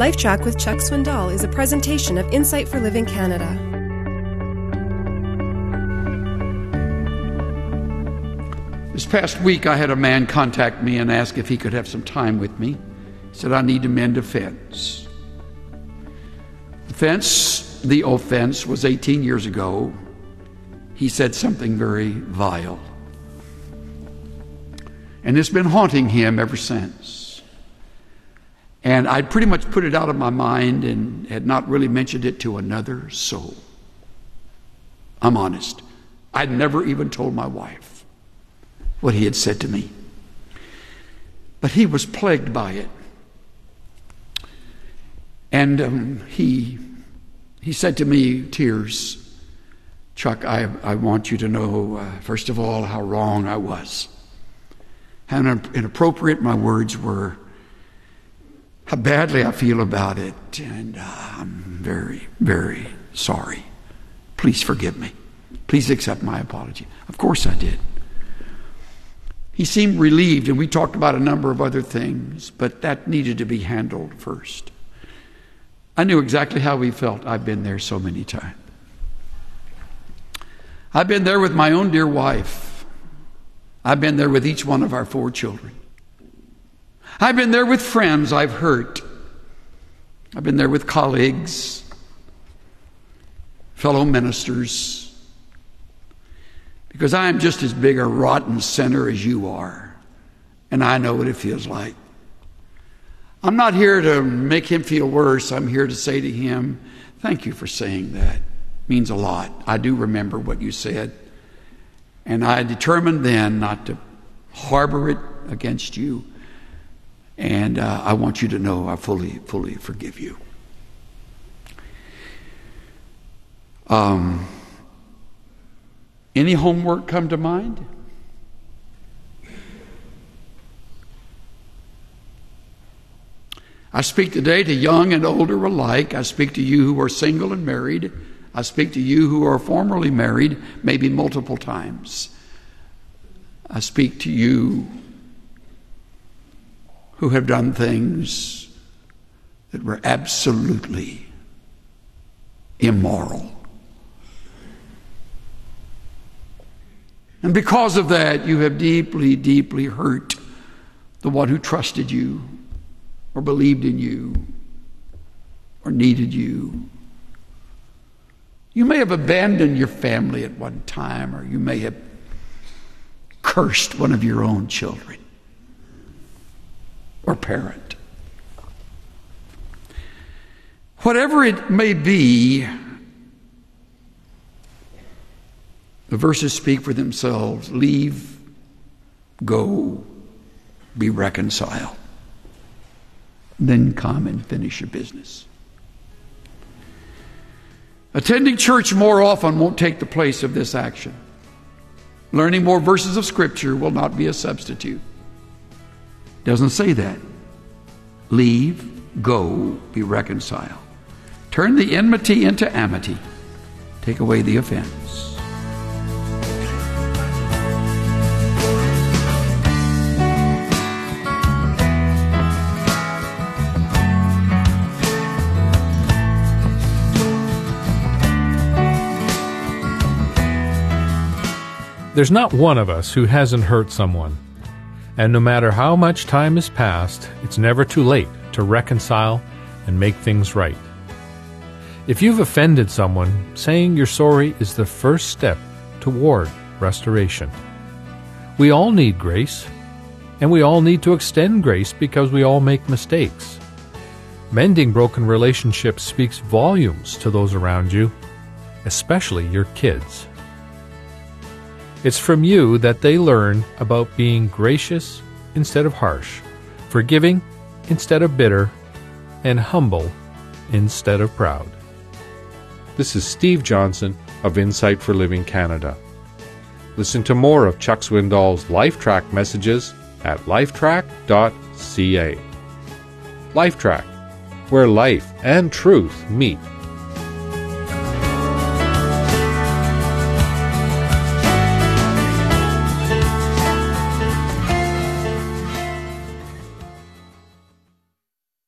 LifeTrac with Chuck Swindoll is a presentation of Insight for Living Canada. This past week, I had a man contact me and ask if he could have some time with me. He said, I need to mend a fence. The fence, the offense, was 18 years ago. He said something very vile. And it's been haunting him ever since. And I'd pretty much put it out of my mind and had not really mentioned it to another soul. I'm honest. I'd never even told my wife what he had said to me. But he was plagued by it. And um, he, he said to me, tears, Chuck, I, I want you to know, uh, first of all, how wrong I was how inappropriate my words were, how badly I feel about it, and uh, I'm very, very sorry. Please forgive me. Please accept my apology. Of course I did. He seemed relieved, and we talked about a number of other things, but that needed to be handled first. I knew exactly how he felt. I've been there so many times. I've been there with my own dear wife. I've been there with each one of our four children. I've been there with friends I've hurt. I've been there with colleagues, fellow ministers, because I am just as big a rotten sinner as you are, and I know what it feels like. I'm not here to make him feel worse. I'm here to say to him, Thank you for saying that. It means a lot. I do remember what you said. And I determined then not to harbor it against you. And uh, I want you to know I fully, fully forgive you. Um, any homework come to mind? I speak today to young and older alike. I speak to you who are single and married. I speak to you who are formerly married, maybe multiple times. I speak to you who have done things that were absolutely immoral. And because of that, you have deeply, deeply hurt the one who trusted you or believed in you or needed you. You may have abandoned your family at one time, or you may have cursed one of your own children parent. Whatever it may be, the verses speak for themselves leave, go, be reconciled. Then come and finish your business. Attending church more often won't take the place of this action. Learning more verses of Scripture will not be a substitute. Doesn't say that. Leave, go, be reconciled. Turn the enmity into amity. Take away the offense. There's not one of us who hasn't hurt someone. And no matter how much time has passed, it's never too late to reconcile and make things right. If you've offended someone, saying you're sorry is the first step toward restoration. We all need grace, and we all need to extend grace because we all make mistakes. Mending broken relationships speaks volumes to those around you, especially your kids. It's from you that they learn about being gracious instead of harsh, forgiving instead of bitter, and humble instead of proud. This is Steve Johnson of Insight for Living Canada. Listen to more of Chuck Swindoll's LifeTrac messages at lifetrac.ca. LifeTrac, where life and truth meet.